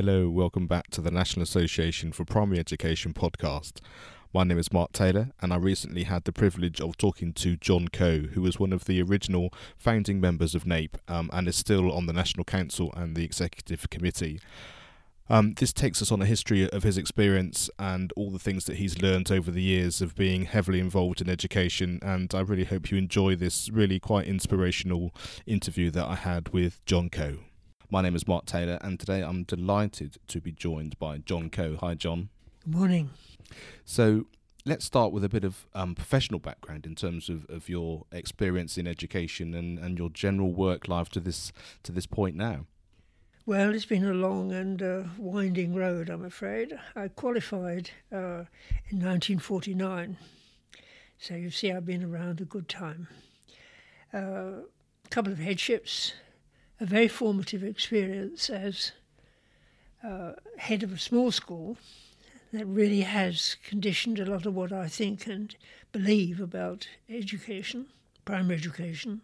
Hello, welcome back to the National Association for Primary Education podcast. My name is Mark Taylor, and I recently had the privilege of talking to John Coe, who was one of the original founding members of NAPE um, and is still on the National Council and the Executive Committee. Um, this takes us on a history of his experience and all the things that he's learned over the years of being heavily involved in education. And I really hope you enjoy this really quite inspirational interview that I had with John Coe. My name is Mark Taylor, and today I'm delighted to be joined by John Coe. Hi, John. Good morning. So, let's start with a bit of um, professional background in terms of, of your experience in education and, and your general work life to this to this point now. Well, it's been a long and uh, winding road, I'm afraid. I qualified uh, in 1949, so you see I've been around a good time. A uh, couple of headships, a very formative experience as uh, head of a small school that really has conditioned a lot of what I think and believe about education, primary education.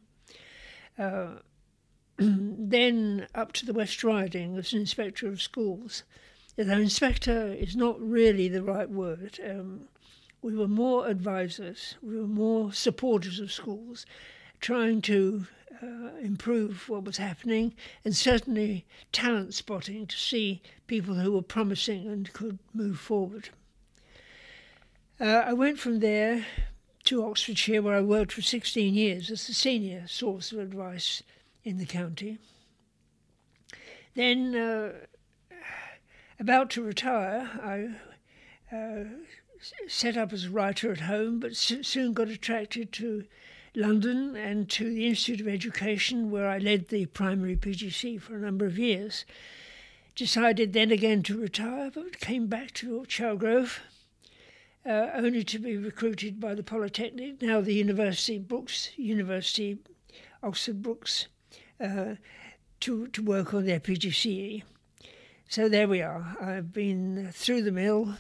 Uh, then up to the West Riding as an inspector of schools. Though inspector is not really the right word. Um, we were more advisors, we were more supporters of schools, trying to uh, improve what was happening, and certainly talent spotting to see people who were promising and could move forward. Uh, I went from there to Oxfordshire, where I worked for 16 years as the senior source of advice in the county. Then, uh, about to retire, I uh, set up as a writer at home, but soon got attracted to London and to the Institute of Education, where I led the primary PGC for a number of years. Decided then again to retire, but came back to Chalgrove, uh, only to be recruited by the Polytechnic, now the University Brookes, University Oxford Brookes, uh, to, to work on their PGCE. So there we are. I've been through the mill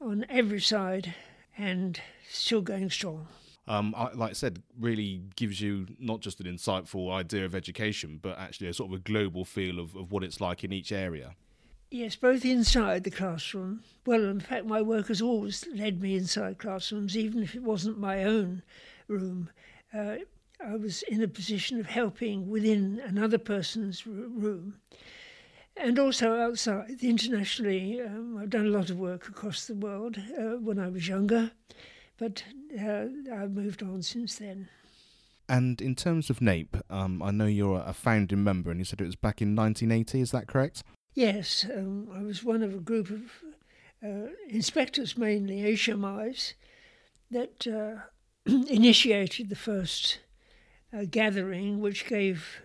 on every side and still going strong um, I, like I said, really gives you not just an insightful idea of education, but actually a sort of a global feel of, of what it's like in each area. Yes, both inside the classroom. Well, in fact, my work has always led me inside classrooms, even if it wasn't my own room. Uh, I was in a position of helping within another person's room. And also outside, internationally, um, I've done a lot of work across the world uh, when I was younger but uh, I've moved on since then. And in terms of NAPE, um, I know you're a founding member, and you said it was back in 1980. Is that correct? Yes, um, I was one of a group of uh, inspectors, mainly HMIs, that uh, initiated the first uh, gathering, which gave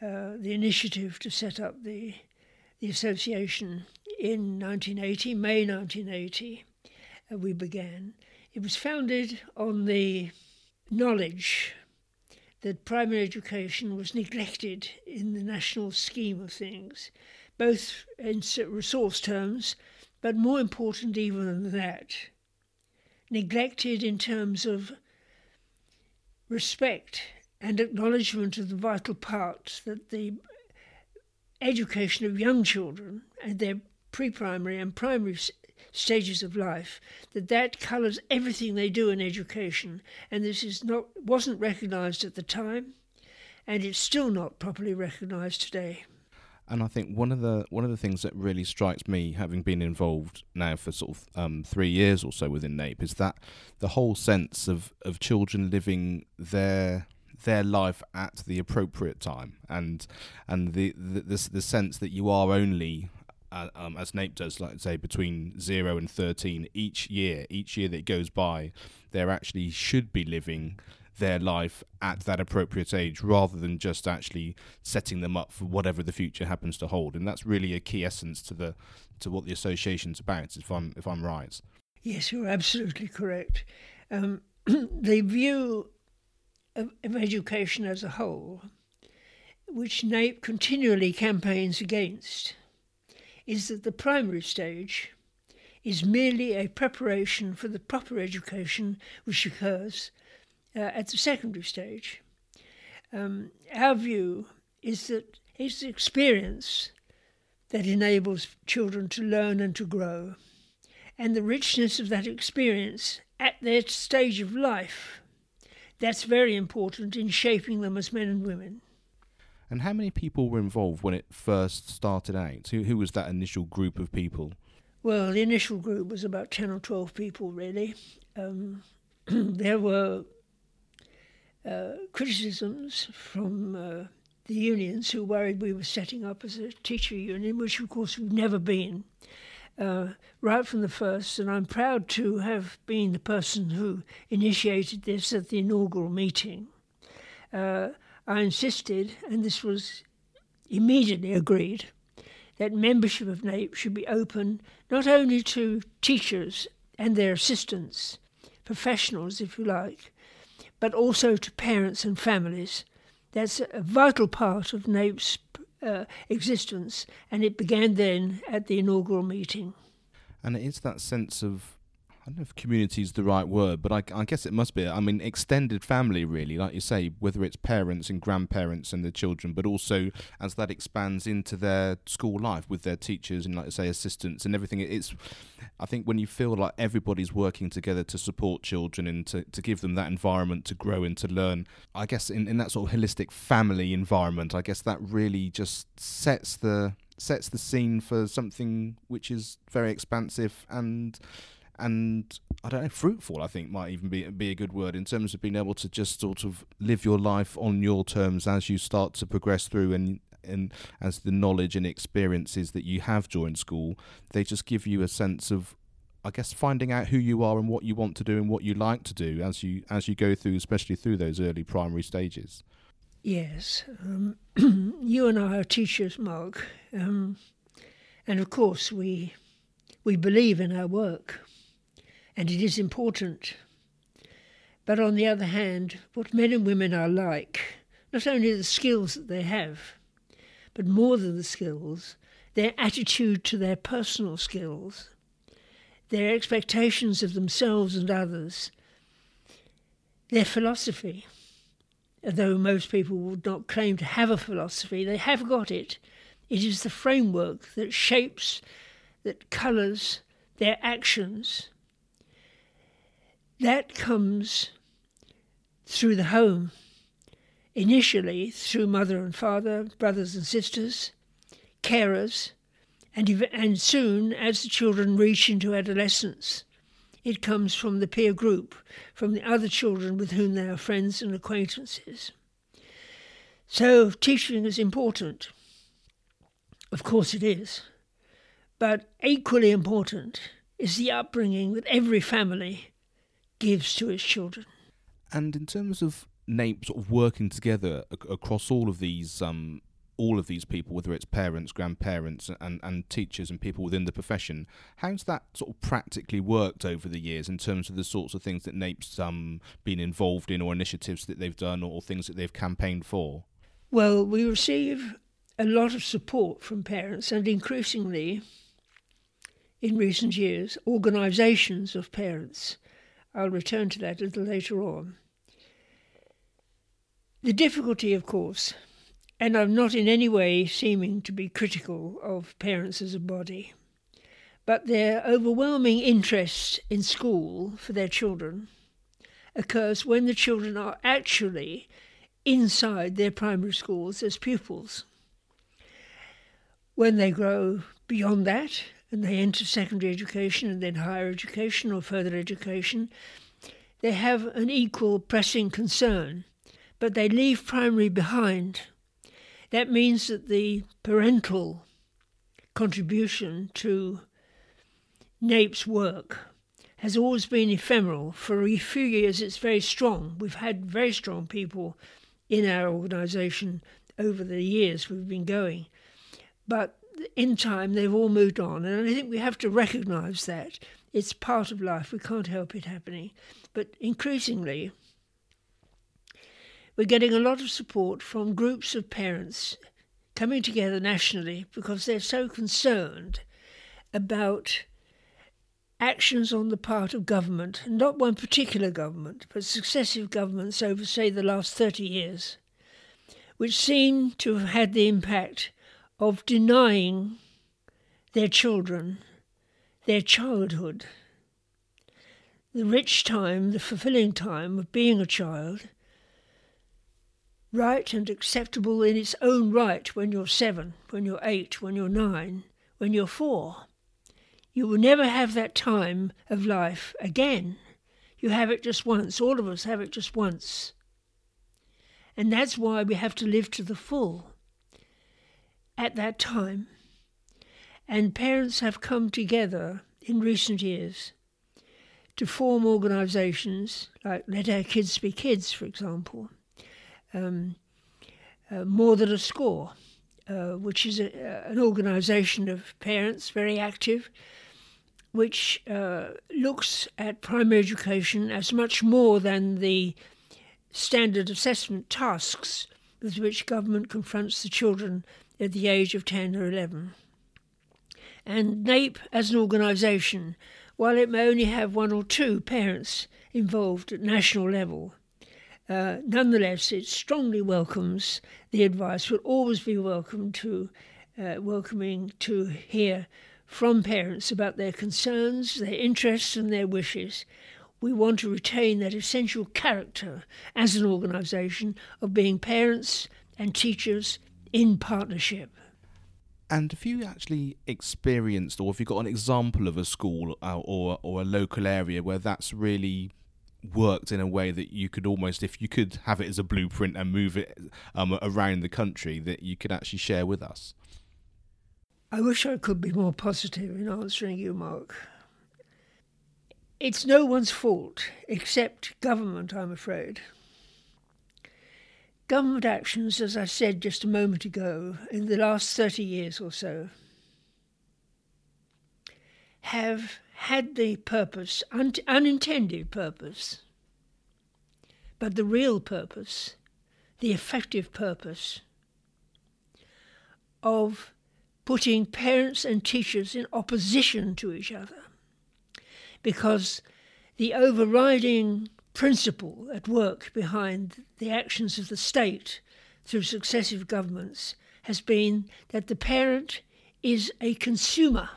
uh, the initiative to set up the the association in 1980, May 1980. Uh, we began. It was founded on the knowledge that primary education was neglected in the national scheme of things, both in resource terms, but more important even than that, neglected in terms of respect and acknowledgement of the vital part that the education of young children and their pre-primary and primary stages of life, that that colours everything they do in education, and this is not wasn't recognised at the time, and it's still not properly recognised today. And I think one of the one of the things that really strikes me, having been involved now for sort of um, three years or so within NAPE, is that the whole sense of, of children living their their life at the appropriate time, and and the the, the, the sense that you are only uh, um, as NAPE does, like say between zero and thirteen each year. Each year that goes by, they actually should be living their life at that appropriate age, rather than just actually setting them up for whatever the future happens to hold. And that's really a key essence to the to what the association's about. If I'm if I'm right. Yes, you're absolutely correct. Um, the view of, of education as a whole, which NAPE continually campaigns against is that the primary stage is merely a preparation for the proper education which occurs uh, at the secondary stage. Um, our view is that it's experience that enables children to learn and to grow, and the richness of that experience at their stage of life. That's very important in shaping them as men and women. And how many people were involved when it first started out? Who, who was that initial group of people? Well, the initial group was about 10 or 12 people, really. Um, there were uh, criticisms from uh, the unions who worried we were setting up as a teacher union, which of course we've never been. Uh, right from the first, and I'm proud to have been the person who initiated this at the inaugural meeting. Uh, I insisted, and this was immediately agreed, that membership of NAPE should be open not only to teachers and their assistants, professionals, if you like, but also to parents and families. That's a vital part of NAPE's uh, existence, and it began then at the inaugural meeting. And it's that sense of I don't know if community is the right word, but I, I, guess it must be. I mean, extended family, really, like you say, whether it's parents and grandparents and their children, but also as that expands into their school life with their teachers and, like I say, assistants and everything. It's, I think, when you feel like everybody's working together to support children and to, to give them that environment to grow and to learn, I guess in, in that sort of holistic family environment, I guess that really just sets the sets the scene for something which is very expansive and and I don't know, fruitful. I think might even be be a good word in terms of being able to just sort of live your life on your terms as you start to progress through and and as the knowledge and experiences that you have during school, they just give you a sense of I guess finding out who you are and what you want to do and what you like to do as you as you go through, especially through those early primary stages. Yes, um, you and I are teachers, Mark, um, and of course we we believe in our work and it is important. But on the other hand, what men and women are like, not only the skills that they have, but more than the skills, their attitude to their personal skills, their expectations of themselves and others, their philosophy. Though most people would not claim to have a philosophy, they have got it. It is the framework that shapes, that colours their actions that comes through the home, initially through mother and father, brothers and sisters, carers, and, and soon as the children reach into adolescence, it comes from the peer group, from the other children with whom they are friends and acquaintances. So teaching is important. Of course it is. But equally important is the upbringing that every family gives to its children. And in terms of NAPE sort of working together ac- across all of these um, all of these people, whether it's parents, grandparents, and, and teachers and people within the profession, how's that sort of practically worked over the years in terms of the sorts of things that NAPE's um, been involved in or initiatives that they've done or things that they've campaigned for? Well, we receive a lot of support from parents and increasingly, in recent years, organisations of parents I'll return to that a little later on. The difficulty, of course, and I'm not in any way seeming to be critical of parents as a body, but their overwhelming interest in school for their children occurs when the children are actually inside their primary schools as pupils. When they grow beyond that, and they enter secondary education and then higher education or further education, they have an equal pressing concern, but they leave primary behind. That means that the parental contribution to NAPE's work has always been ephemeral. For a few years, it's very strong. We've had very strong people in our organisation over the years we've been going. But in time, they've all moved on. And I think we have to recognise that. It's part of life. We can't help it happening. But increasingly, we're getting a lot of support from groups of parents coming together nationally because they're so concerned about actions on the part of government, not one particular government, but successive governments over, say, the last 30 years, which seem to have had the impact of denying their children, their childhood. The rich time, the fulfilling time of being a child, right and acceptable in its own right when you're seven, when you're eight, when you're nine, when you're four. You will never have that time of life again. You have it just once. All of us have it just once. And that's why we have to live to the full at that time. And parents have come together in recent years to form organisations like Let Our Kids Be Kids, for example, um, uh, More Than a Score, uh, which is a, an organisation of parents, very active, which uh, looks at primary education as much more than the standard assessment tasks with which government confronts the children at the age of 10 or 11. And NAPE as an organisation, while it may only have one or two parents involved at national level, uh, nonetheless, it strongly welcomes the advice. Will always be welcome to, uh, welcoming to hear from parents about their concerns, their interests, and their wishes. We want to retain that essential character as an organisation of being parents and teachers in partnership. And have you actually experienced, or have you got an example of a school uh, or or a local area where that's really worked in a way that you could almost, if you could have it as a blueprint and move it um, around the country, that you could actually share with us? I wish I could be more positive in answering you, Mark. It's no one's fault except government, I'm afraid. Government actions, as I said just a moment ago, in the last 30 years or so, have had the purpose, un- unintended purpose, but the real purpose, the effective purpose, of putting parents and teachers in opposition to each other. Because the overriding principle at work behind the actions of the state through successive governments has been that the parent is a consumer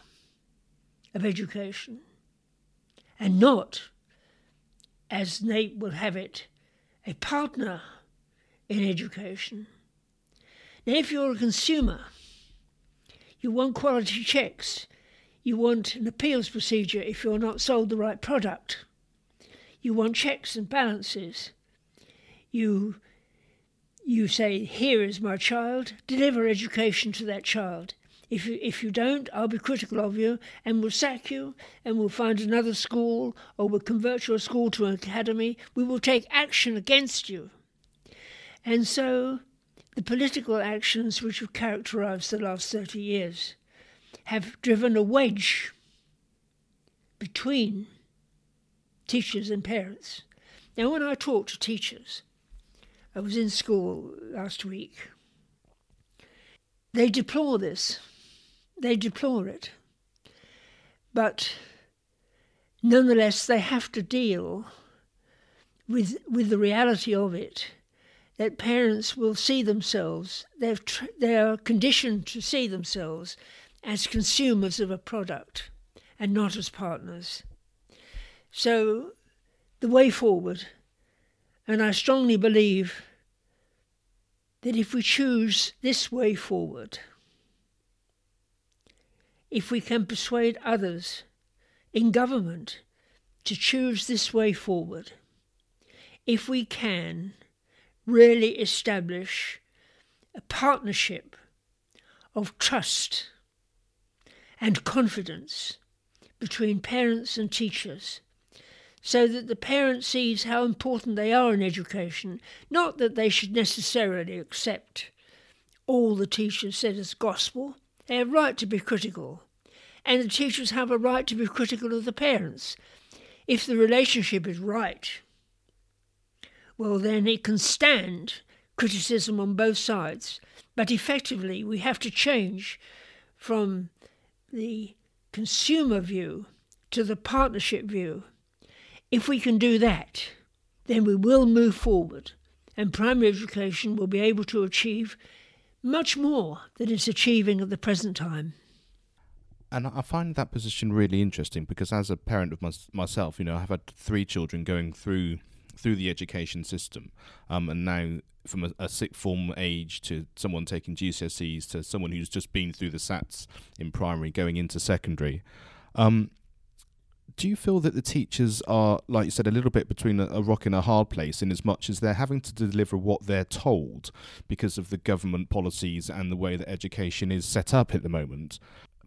of education and not, as NAPE will have it, a partner in education. Now, if you're a consumer, you want quality checks, you want an appeals procedure if you're not sold the right product. You want checks and balances. You you say, Here is my child, deliver education to that child. If you, if you don't, I'll be critical of you and we'll sack you and we'll find another school or we'll convert your school to an academy. We will take action against you. And so the political actions which have characterized the last 30 years have driven a wedge between teachers and parents. Now, when I talk to teachers, I was in school last week, they deplore this. They deplore it. But nonetheless, they have to deal with, with the reality of it that parents will see themselves, they've tr- they are conditioned to see themselves as consumers of a product and not as partners. So, the way forward, and I strongly believe that if we choose this way forward, if we can persuade others in government to choose this way forward, if we can really establish a partnership of trust and confidence between parents and teachers so that the parent sees how important they are in education, not that they should necessarily accept all the teachers said as gospel. They have a right to be critical, and the teachers have a right to be critical of the parents. If the relationship is right, well, then it can stand criticism on both sides. But effectively, we have to change from the consumer view to the partnership view. If we can do that, then we will move forward, and primary education will be able to achieve much more than it's achieving at the present time. and I find that position really interesting because as a parent of my, myself, you know, I've had three children going through through the education system, um, and now from a, a form age to someone taking GCSEs to someone who's just been through the SATs in primary, going into secondary. Um, do you feel that the teachers are, like you said, a little bit between a, a, rock and a hard place in as much as they're having to deliver what they're told because of the government policies and the way that education is set up at the moment?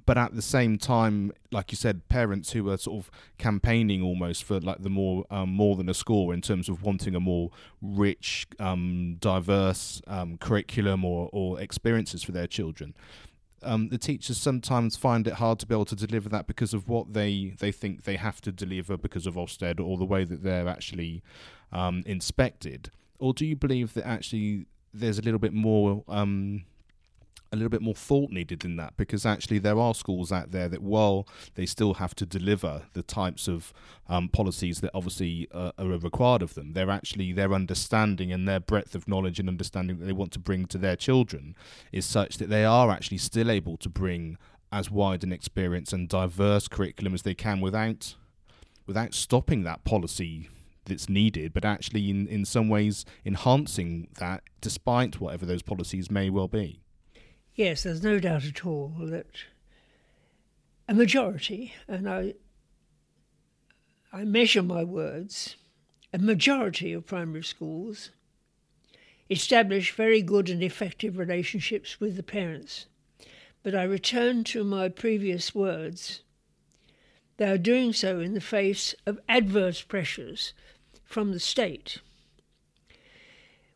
but at the same time, like you said, parents who are sort of campaigning almost for like the more um, more than a score in terms of wanting a more rich, um, diverse um, curriculum or, or experiences for their children. Um, the teachers sometimes find it hard to be able to deliver that because of what they, they think they have to deliver because of Ofsted or the way that they're actually um, inspected. Or do you believe that actually there's a little bit more um, a little bit more thought needed in that because actually there are schools out there that while they still have to deliver the types of um, policies that obviously uh, are required of them they're actually their understanding and their breadth of knowledge and understanding that they want to bring to their children is such that they are actually still able to bring as wide an experience and diverse curriculum as they can without without stopping that policy that's needed, but actually in, in some ways enhancing that despite whatever those policies may well be. Yes, there's no doubt at all that a majority, and I, I measure my words, a majority of primary schools establish very good and effective relationships with the parents. But I return to my previous words. They are doing so in the face of adverse pressures from the state.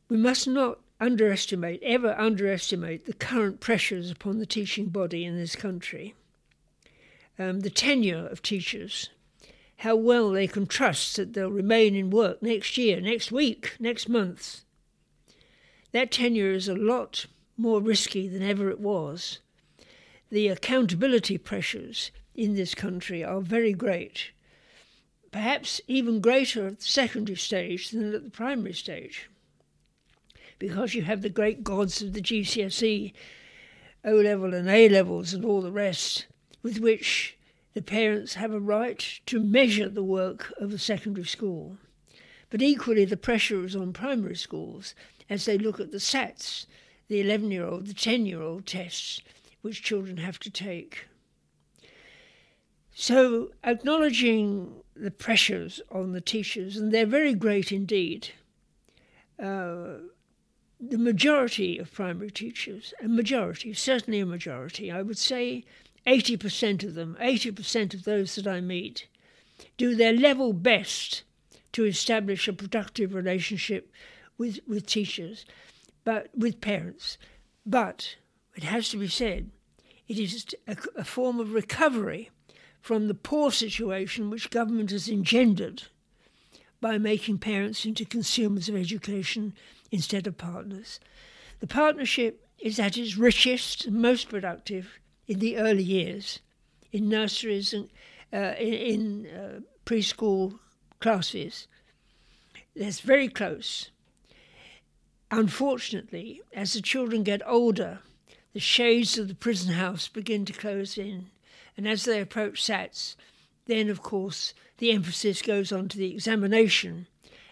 We must not underestimate, ever underestimate the current pressures upon the teaching body in this country. Um, the tenure of teachers, how well they can trust that they'll remain in work next year, next week, next month. That tenure is a lot more risky than ever it was. The accountability pressures in this country are very great, perhaps even greater at the secondary stage than at the primary stage because you have the great gods of the GCSE, O level and A levels, and all the rest, with which the parents have a right to measure the work of a secondary school. But equally, the pressure is on primary schools as they look at the SATs, the 11 year old, the 10 year old tests, which children have to take. So, acknowledging the pressures on the teachers, and they're very great indeed, uh, the majority of primary teachers, a majority, certainly a majority, I would say 80% of them, 80% of those that I meet, do their level best to establish a productive relationship with, with teachers, but with parents. But it has to be said, it is a, a form of recovery from the poor situation which government has engendered by making parents into consumers of education instead of partners. The partnership is at its richest and most productive in the early years, in nurseries and uh, in, uh, preschool classes. That's very close. Unfortunately, as the children get older, the shades of the prison house begin to close in, and as they approach SATs, then of course the emphasis goes on to the examination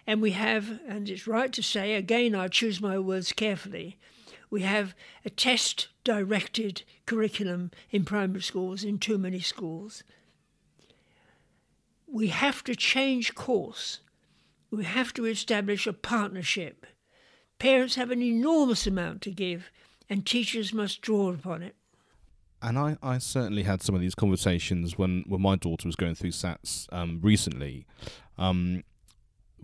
and we have, and it's right to say, again, I choose my words carefully, we have a test directed curriculum in primary schools, in too many schools. We have to change course. We have to establish a partnership. Parents have an enormous amount to give, and teachers must draw upon it. And I, I certainly had some of these conversations when, when my daughter was going through SATs um, recently. Um,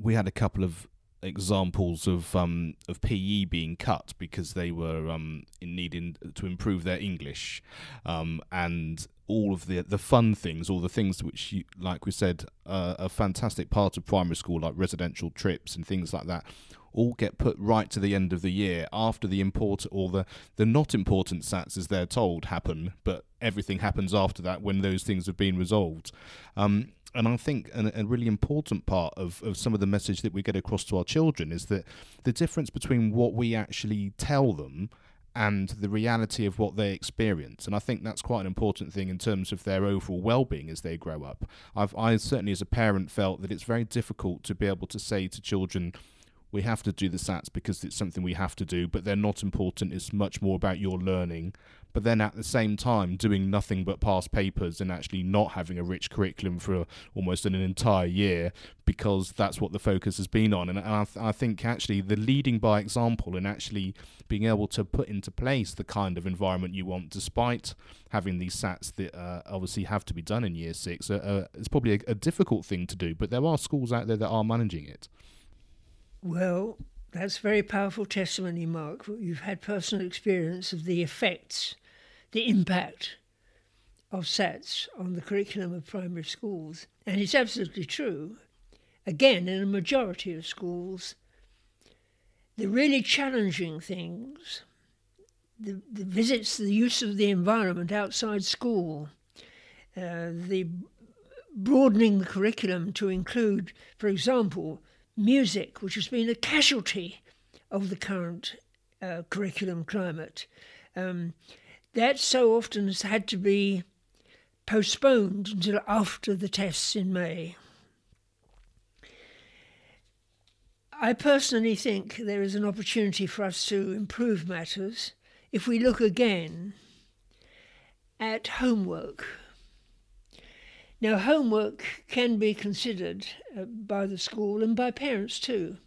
we had a couple of examples of um, of PE being cut because they were um, in needing to improve their English, um, and all of the the fun things, all the things which, you, like we said, uh, a fantastic part of primary school, like residential trips and things like that, all get put right to the end of the year after the important or the the not important SATs, as they're told, happen, but everything happens after that when those things have been resolved. Um, and I think an, a really important part of, of some of the message that we get across to our children is that the difference between what we actually tell them and the reality of what they experience. And I think that's quite an important thing in terms of their overall well-being as they grow up. I've I certainly as a parent felt that it's very difficult to be able to say to children we have to do the SATs because it's something we have to do, but they're not important. It's much more about your learning but then at the same time doing nothing but pass papers and actually not having a rich curriculum for almost an entire year because that's what the focus has been on. And I, th- I think actually the leading by example and actually being able to put into place the kind of environment you want, despite having these SATs that uh, obviously have to be done in year six, uh, uh, it's probably a, a difficult thing to do. But there are schools out there that are managing it. Well, that's very powerful testimony, Mark. You've had personal experience of the effects, the impact of SATs on the curriculum of primary schools. And it's absolutely true. Again, in a majority of schools, the really challenging things, the, the visits, the use of the environment outside school, uh, the broadening the curriculum to include, for example, music, which has been a casualty of the current uh, curriculum climate. Um, that so often has had to be postponed until after the tests in May. I personally think there is an opportunity for us to improve matters if we look again at homework. Now, homework can be considered uh, by the school and by parents too,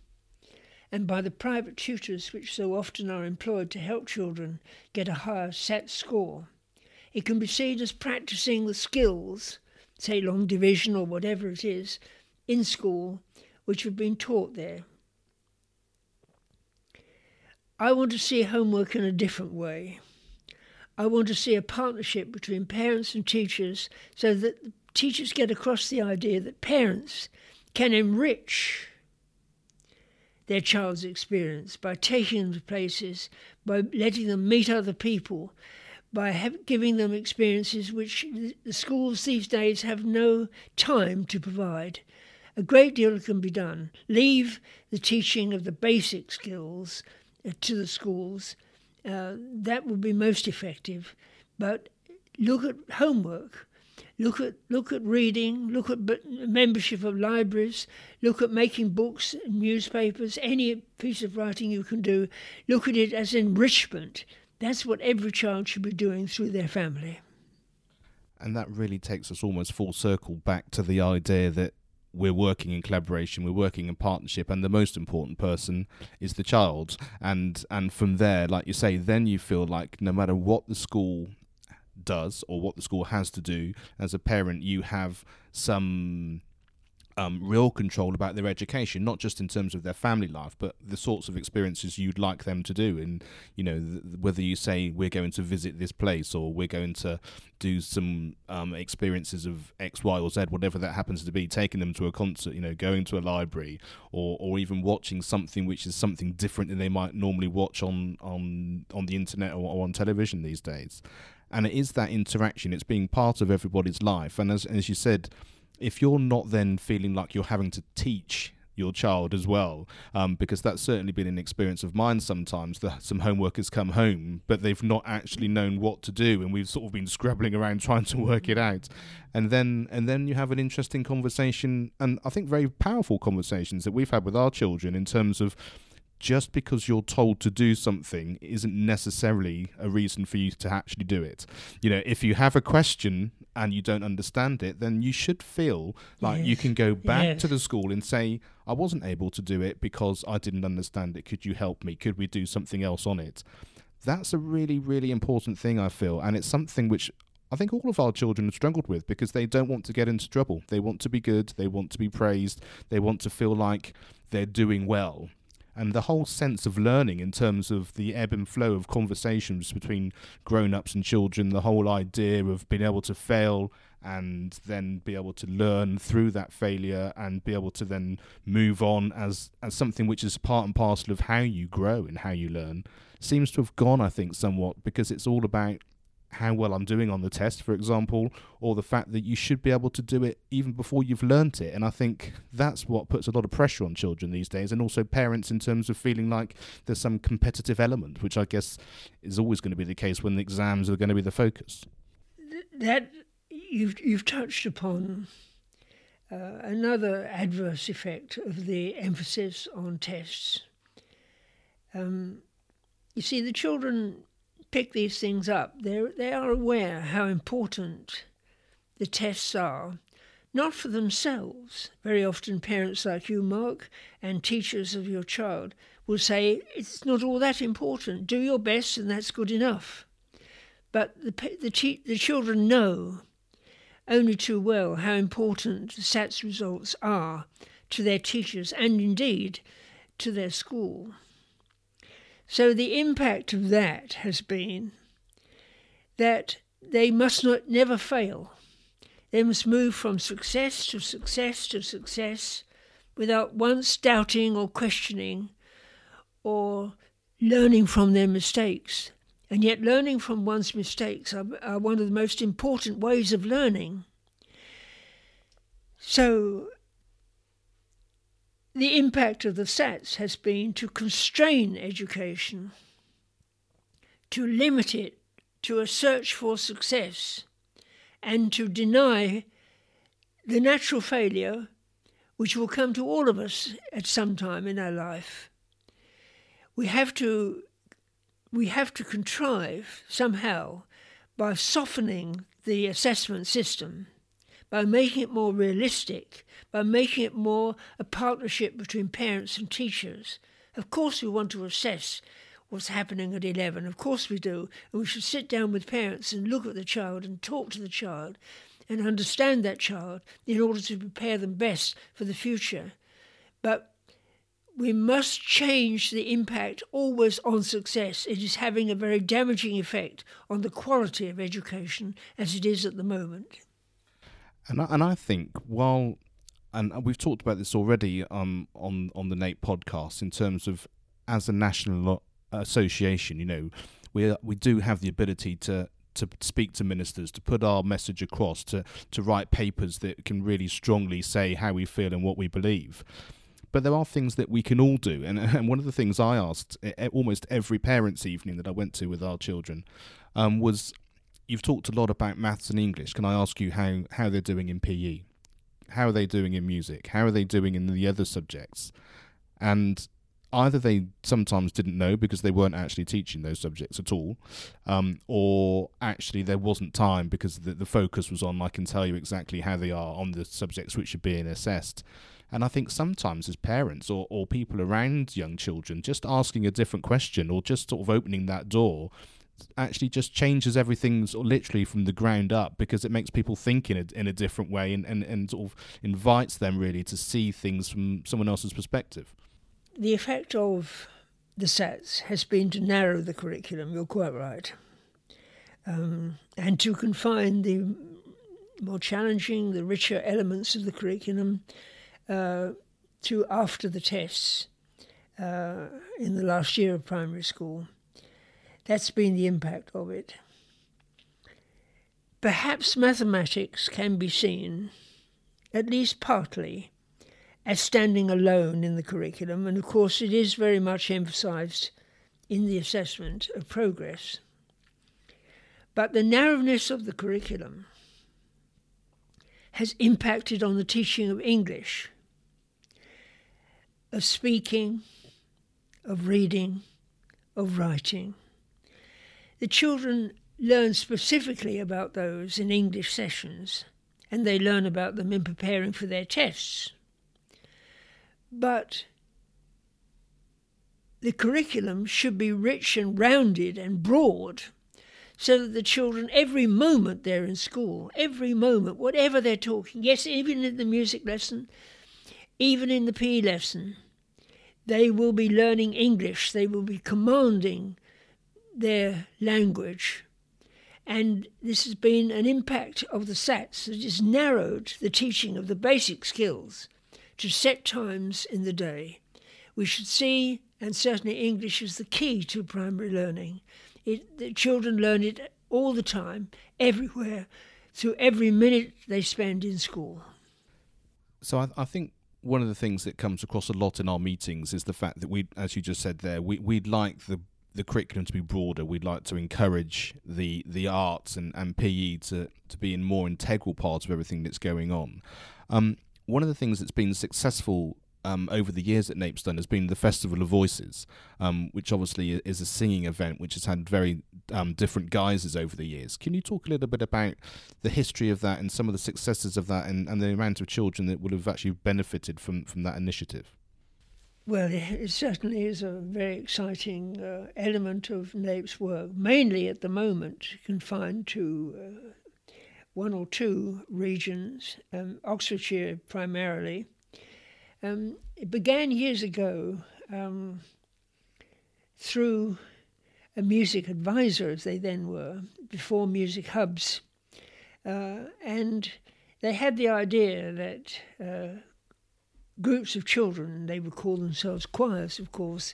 and by the private tutors which so often are employed to help children get a higher SAT score. It can be seen as practicing the skills, say long division or whatever it is, in school, which have been taught there. I want to see homework in a different way. I want to see a partnership between parents and teachers so that teachers get across the idea that parents can enrich their child's experience by taking them to places, by letting them meet other people, by have, giving them experiences which the schools these days have no time to provide. A great deal can be done. Leave the teaching of the basic skills uh, to the schools. Uh, that would be most effective. But look at homework Look at look at reading. Look at membership of libraries. Look at making books, newspapers, any piece of writing you can do. Look at it as enrichment. That's what every child should be doing through their family. And that really takes us almost full circle back to the idea that we're working in collaboration, we're working in partnership, and the most important person is the child. And and from there, like you say, then you feel like no matter what the school does or what the school has to do as a parent you have some um, real control about their education, not just in terms of their family life, but the sorts of experiences you'd like them to do. And you know, th- whether you say we're going to visit this place or we're going to do some um, experiences of X, Y, or Z, whatever that happens to be, taking them to a concert, you know, going to a library, or or even watching something which is something different than they might normally watch on on on the internet or, or on television these days and it is that interaction. It's being part of everybody's life, and as as you said, if you're not then feeling like you're having to teach your child as well, um, because that's certainly been an experience of mine sometimes. That some homework has come home, but they've not actually known what to do, and we've sort of been scrabbling around trying to work it out. And then and then you have an interesting conversation, and I think very powerful conversations that we've had with our children in terms of just because you're told to do something isn't necessarily a reason for you to actually do it. You know, if you have a question and you don't understand it, then you should feel like yes. you can go back yes. to the school and say, I wasn't able to do it because I didn't understand it. Could you help me? Could we do something else on it? That's a really, really important thing, I feel. And it's something which I think all of our children have struggled with because they don't want to get into trouble. They want to be good. They want to be praised. They want to feel like they're doing well and the whole sense of learning in terms of the ebb and flow of conversations between grown-ups and children the whole idea of being able to fail and then be able to learn through that failure and be able to then move on as as something which is part and parcel of how you grow and how you learn seems to have gone i think somewhat because it's all about how well I'm doing on the test, for example, or the fact that you should be able to do it even before you've learnt it. And I think that's what puts a lot of pressure on children these days, and also parents in terms of feeling like there's some competitive element, which I guess is always going to be the case when the exams are going to be the focus. That you've you've touched upon uh, another adverse effect of the emphasis on tests. Um, you see, the children pick these things up. They they are aware how important the tests are, not for themselves. Very often, parents like you, Mark, and teachers of your child will say it's not all that important. Do your best, and that's good enough. But the the, the children know only too well how important the SATS results are to their teachers and indeed to their school. So the impact of that has been that they must not never fail. They must move from success to success to success without once doubting or questioning or learning from their mistakes. And yet, learning from one's mistakes are, are one of the most important ways of learning. So, the impact of the SATs has been to constrain education, to limit it to a search for success, and to deny the natural failure which will come to all of us at some time in our life. We have to we have to contrive somehow by softening the assessment system, by making it more realistic, by making it more a partnership between parents and teachers. Of course, we want to assess what's happening at 11. Of course, we do. And we should sit down with parents and look at the child and talk to the child and understand that child in order to prepare them best for the future. But we must change the impact always on success. It is having a very damaging effect on the quality of education as it is at the moment. And I, and I think while and we've talked about this already um, on on the NAPE podcast in terms of as a national association, you know, we we do have the ability to to speak to ministers, to put our message across, to to write papers that can really strongly say how we feel and what we believe but there are things that we can all do. And, and one of the things I asked almost every parents' evening that I went to with our children um, was, "You've talked a lot about maths and English. Can I ask you how how they're doing in PE? How are they doing in music? How are they doing in the other subjects?" And either they sometimes didn't know because they weren't actually teaching those subjects at all, um, or actually there wasn't time because the, the focus was on I can tell you exactly how they are on the subjects which are being assessed. And I think sometimes as parents or, or people around young children, just asking a different question or just sort of opening that door actually just changes everything sort of literally from the ground up because it makes people think in a, in a different way and, and, and sort of invites them really to see things from someone else's perspective. The effect of the SATs has been to narrow the curriculum, you're quite right, um, and to confine the more challenging, the richer elements of the curriculum uh, to after the tests uh, in the last year of primary school. That's been the impact of it. Perhaps mathematics can be seen, at least partly, as standing alone in the curriculum, and of course it is very much emphasised in the assessment of progress. But the narrowness of the curriculum has impacted on the teaching of English, of speaking, of reading, of writing. The children learn specifically about those in English sessions, and they learn about them in preparing for their tests. But the curriculum should be rich and rounded and broad so that the children, every moment they're in school, every moment, whatever they're talking, yes, even in the music lesson, even in the PE lesson, they will be learning English, they will be commanding their language. And this has been an impact of the SATs that has narrowed the teaching of the basic skills to set times in the day. We should see, and certainly English is the key to primary learning, it, the children learn it all the time, everywhere, through every minute they spend in school. So I, I think one of the things that comes across a lot in our meetings is the fact that we, as you just said there, we, we'd like the the curriculum to be broader. We'd like to encourage the the arts and, and PE to, to be in more integral part of everything that's going on. Um, one of the things that's been successful um, over the years at Napeston has been the Festival of Voices, um, which obviously is a singing event which has had very um, different guises over the years. Can you talk a little bit about the history of that and some of the successes of that and, and the amount of children that would have actually benefited from, from that initiative? Well, it certainly is a very exciting uh, element of NAPE's work, mainly at the moment confined to uh, one or two regions, um, Oxfordshire primarily, um, it began years ago um, through a music advisor, as they then were, before music hubs. Uh, and they had the idea that uh, groups of children, they would call themselves choirs, of course,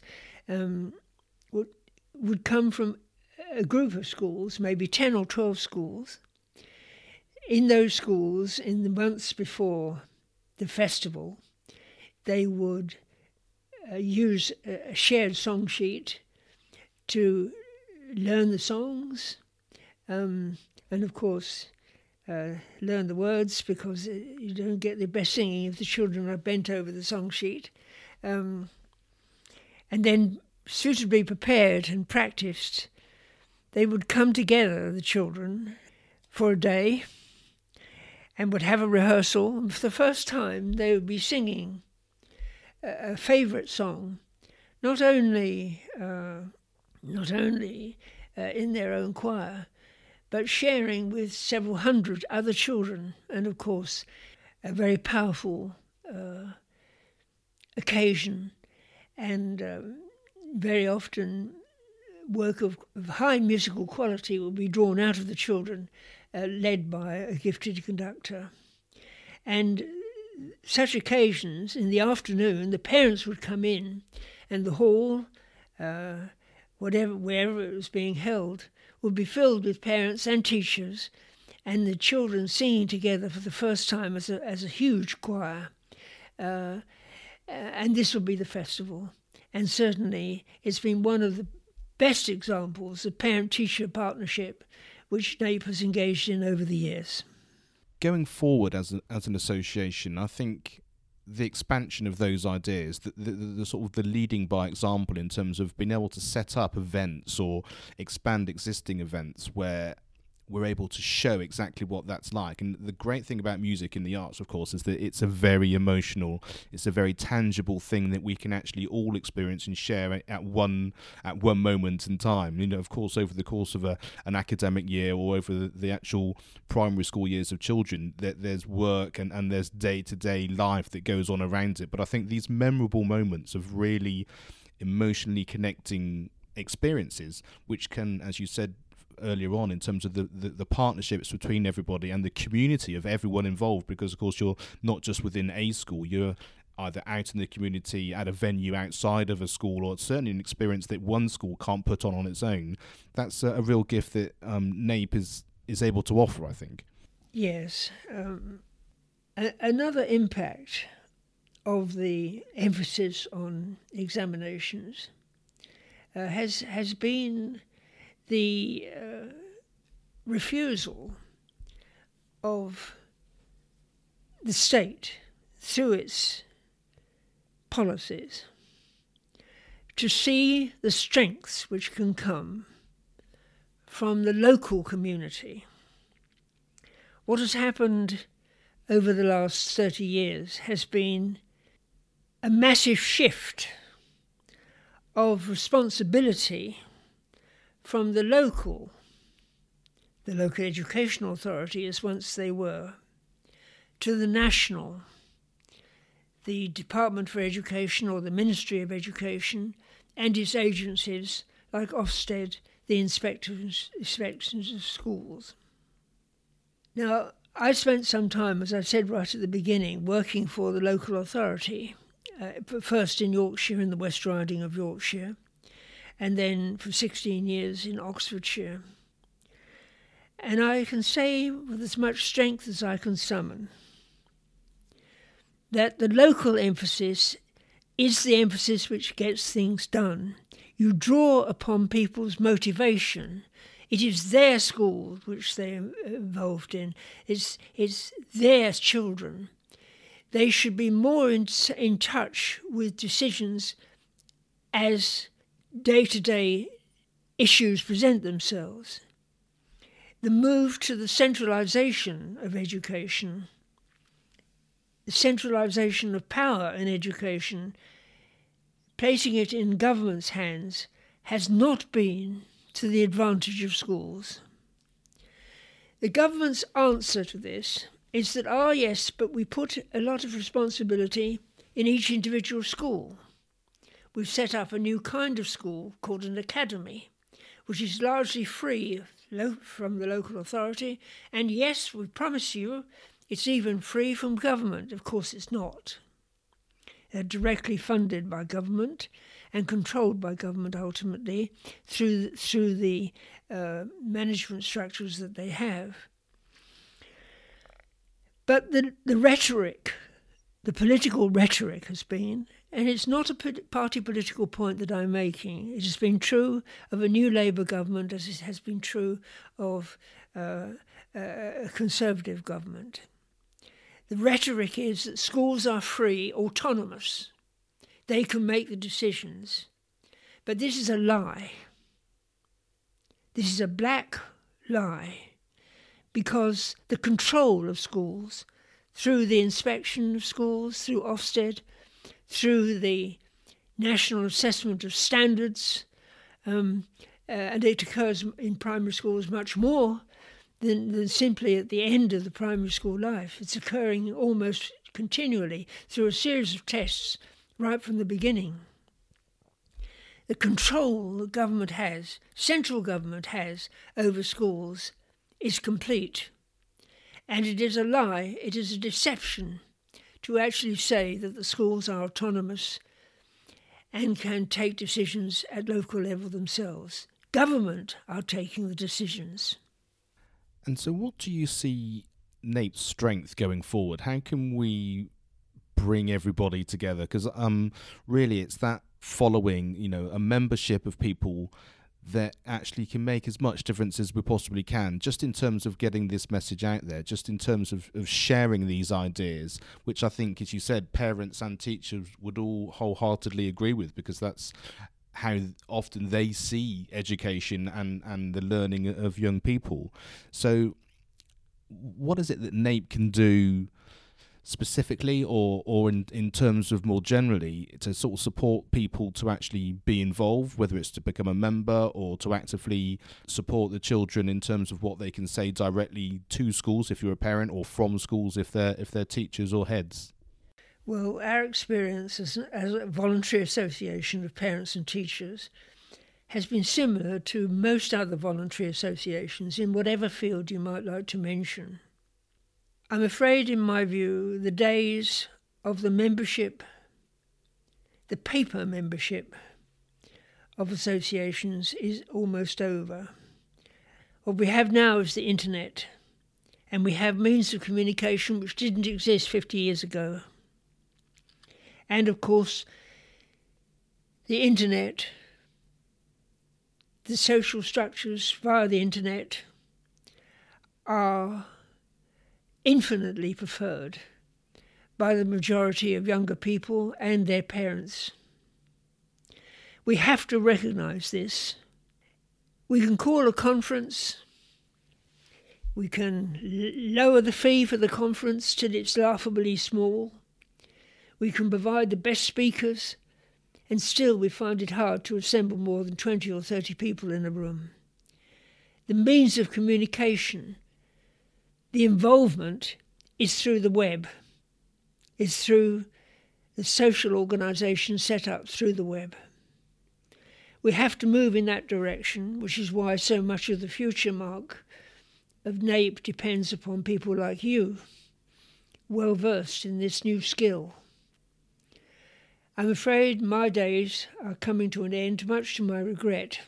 um, would, would come from a group of schools, maybe 10 or 12 schools. In those schools, in the months before the festival, they would uh, use a shared song sheet to learn the songs um, and, of course, uh, learn the words because you don't get the best singing if the children are bent over the song sheet. Um, and then, suitably prepared and practiced, they would come together, the children, for a day and would have a rehearsal. And for the first time, they would be singing a favourite song, not only uh, not only uh, in their own choir, but sharing with several hundred other children, and of course, a very powerful uh, occasion, and uh, very often work of, of, high musical quality will be drawn out of the children, uh, led by a gifted conductor. And such occasions in the afternoon, the parents would come in, and the hall, uh, whatever wherever it was being held, would be filled with parents and teachers, and the children singing together for the first time as a as a huge choir. Uh, and this will be the festival. And certainly, it's been one of the best examples of parent-teacher partnership which NAPE has engaged in over the years going forward as a, as an association, I think the expansion of those ideas, the, the, the, sort of the leading by example in terms of being able to set up events or expand existing events where we're able to show exactly what that's like. And the great thing about music in the arts, of course, is that it's a very emotional, it's a very tangible thing that we can actually all experience and share at one at one moment in time. You know, of course, over the course of a, an academic year or over the, the actual primary school years of children, that there's work and, and there's day to day life that goes on around it. But I think these memorable moments of really emotionally connecting experiences, which can, as you said, earlier on in terms of the, the, the, partnerships between everybody and the community of everyone involved because of course you're not just within a school. You're either out in the community at a venue outside of a school or certainly an experience that one school can't put on on its own. That's a, a real gift that um, NAPE is is able to offer i think. Yes um, a- another impact of the emphasis on examinations uh, has has been the uh, refusal of the state through its policies to see the strengths which can come from the local community. What has happened over the last 30 years has been a massive shift of responsibility from the local, the local educational authority as once they were, to the national, the Department for Education or the Ministry of Education and its agencies like Ofsted, the inspectors, inspections of schools. Now, I spent some time, as I said right at the beginning, working for the local authority, uh, first in Yorkshire, in the West Riding of Yorkshire, and then for 16 years in Oxfordshire. And I can say with as much strength as I can summon that the local emphasis is the emphasis which gets things done. You draw upon people's motivation. It is their school which they're involved in. It's, it's their children. They should be more in, in touch with decisions as day to day issues present themselves. The move to the centralisation of education, the centralisation of power in education, placing it in government's hands, has not been to the advantage of schools. The government's answer to this is that, ah, yes, but we put a lot of responsibility in each individual school. We've set up a new kind of school called an academy which is largely free from the local authority. And yes, we promise you, it's even free from government. Of course, it's not. They're directly funded by government and controlled by government ultimately through through the uh, management structures that they have. But the the rhetoric, the political rhetoric, has been and it's not a party political point that I'm making. It has been true of a new Labour government as it has been true of uh, a Conservative government. The rhetoric is that schools are free, autonomous. They can make the decisions. But this is a lie. This is a black lie because the control of schools through the inspection of schools, through Ofsted, through the National Assessment of Standards, um, uh, and it occurs in primary schools much more than, than simply at the end of the primary school life. It's occurring almost continually through a series of tests right from the beginning. The control the government has, central government has, over schools is complete. And it is a lie, it is a deception to actually say that the schools are autonomous and can take decisions at local level themselves. Government are taking the decisions. And so, what do you see NAPE's strength going forward? How can we bring everybody together? Because um, really, it's that following, you know, a membership of people that actually can make as much difference as we possibly can, just in terms of getting this message out there, just in terms of, of sharing these ideas, which I think, as you said, parents and teachers would all wholeheartedly agree with, because that's how often they see education and, and the learning of young people. So, what is it that NAPE can do specifically or or in in terms of more generally to sort of support people to actually be involved whether it's to become a member or to actively support the children in terms of what they can say directly to schools if you're a parent or from schools if they're if they're teachers or heads? Well our experience as, as a voluntary association of parents and teachers has been similar to most other voluntary associations in whatever field you might like to mention I'm afraid, in my view, the days of the membership, the paper membership of associations is almost over. What we have now is the internet, and we have means of communication which didn't exist 50 years ago. And of course, the internet, the social structures via the internet are infinitely preferred by the majority of younger people and their parents. We have to recognize this. We can call a conference, we can lower the fee for the conference till it's laughably small, we can provide the best speakers, and still we find it hard to assemble more than 20 or 30 people in a room. The means of communication the involvement is through the web, is through the social organisation set up through the web. We have to move in that direction, which is why so much of the future mark of NAPE depends upon people like you, well versed in this new skill. I'm afraid my days are coming to an end, much to my regret.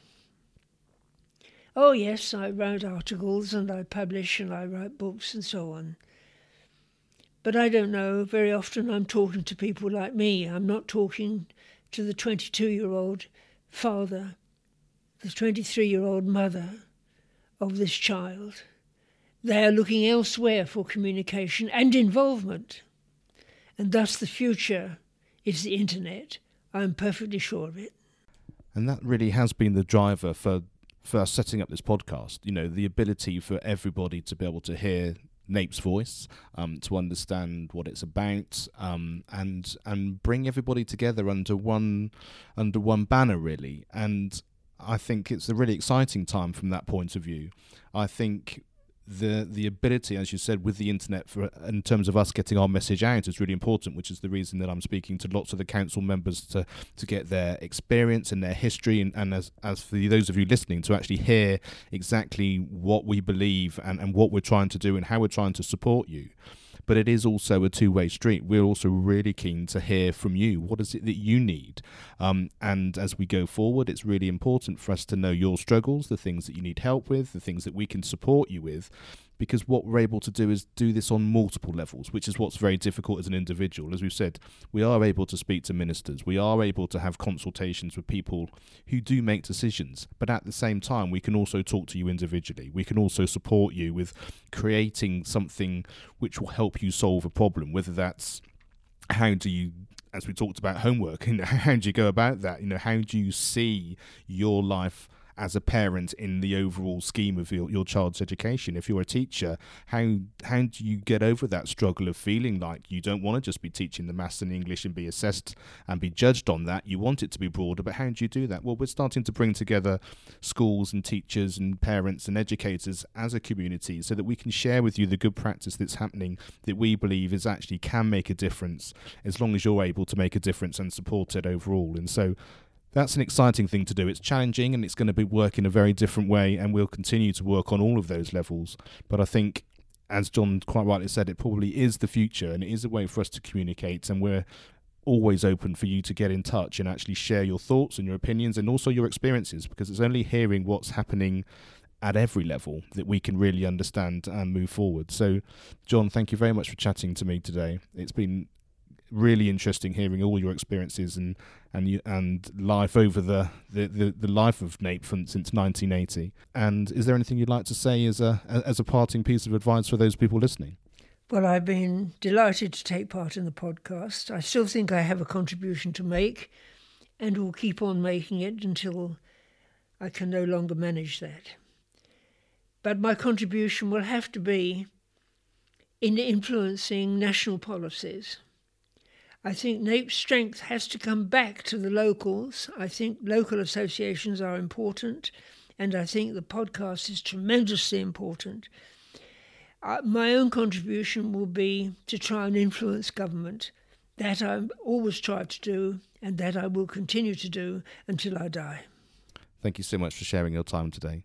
Oh, yes, I write articles and I publish and I write books and so on. But I don't know, very often I'm talking to people like me. I'm not talking to the 22 year old father, the 23 year old mother of this child. They are looking elsewhere for communication and involvement. And thus the future is the internet. I'm perfectly sure of it. And that really has been the driver for for setting up this podcast. You know, the ability for everybody to be able to hear NAPE's voice, um, to understand what it's about, um, and and bring everybody together under one under one banner, really. And I think it's a really exciting time from that point of view. I think the the ability, as you said, with the internet for in terms of us getting our message out is really important, which is the reason that I'm speaking to lots of the council members to to get their experience and their history, and, and as as for those of you listening, to actually hear exactly what we believe and, and what we're trying to do and how we're trying to support you but it is also a two way street. We're also really keen to hear from you. What is it that you need? Um, and as we go forward, it's really important for us to know your struggles, the things that you need help with, the things that we can support you with because what we're able to do is do this on multiple levels, which is what's very difficult as an individual. As we've said, we are able to speak to ministers, we are able to have consultations with people who do make decisions, but at the same time, we can also talk to you individually. We can also support you with creating something which will help you solve a problem, whether that's how do you as we talked about homework and how do you go about that you know how do you see your life as a parent in the overall scheme of your, your child's education. If you're a teacher, how how do you get over that struggle of feeling like you don't want to just be teaching the maths and English and be assessed and be judged on that? You want it to be broader, but how do you do that? Well, we're starting to bring together schools and teachers and parents and educators as a community so that we can share with you the good practice that's happening that we believe is actually can make a difference as long as you're able to make a difference and support it overall. And so that's an exciting thing to do. It's challenging and it's going to be work in a very different way, and we'll continue to work on all of those levels. But I think, as John quite rightly said, it probably is the future and it is a way for us to communicate, and we're always open for you to get in touch and actually share your thoughts and your opinions and also your experiences because it's only hearing what's happening at every level that we can really understand and move forward. So, John, thank you very much for chatting to me today. It's been really interesting hearing all your experiences and and you, and life over the, the, the, the life of NAPE from, since 1980. And is there anything you'd like to say as a as a parting piece of advice for those people listening? Well, I've been delighted to take part in the podcast. I still think I have a contribution to make, and will keep on making it until I can no longer manage that. But my contribution will have to be in influencing national policies. I think NAPE's strength has to come back to the locals. I think local associations are important, and I think the podcast is tremendously important. Uh, my own contribution will be to try and influence government. That I've always tried to do, and that I will continue to do until I die. Thank you so much for sharing your time today.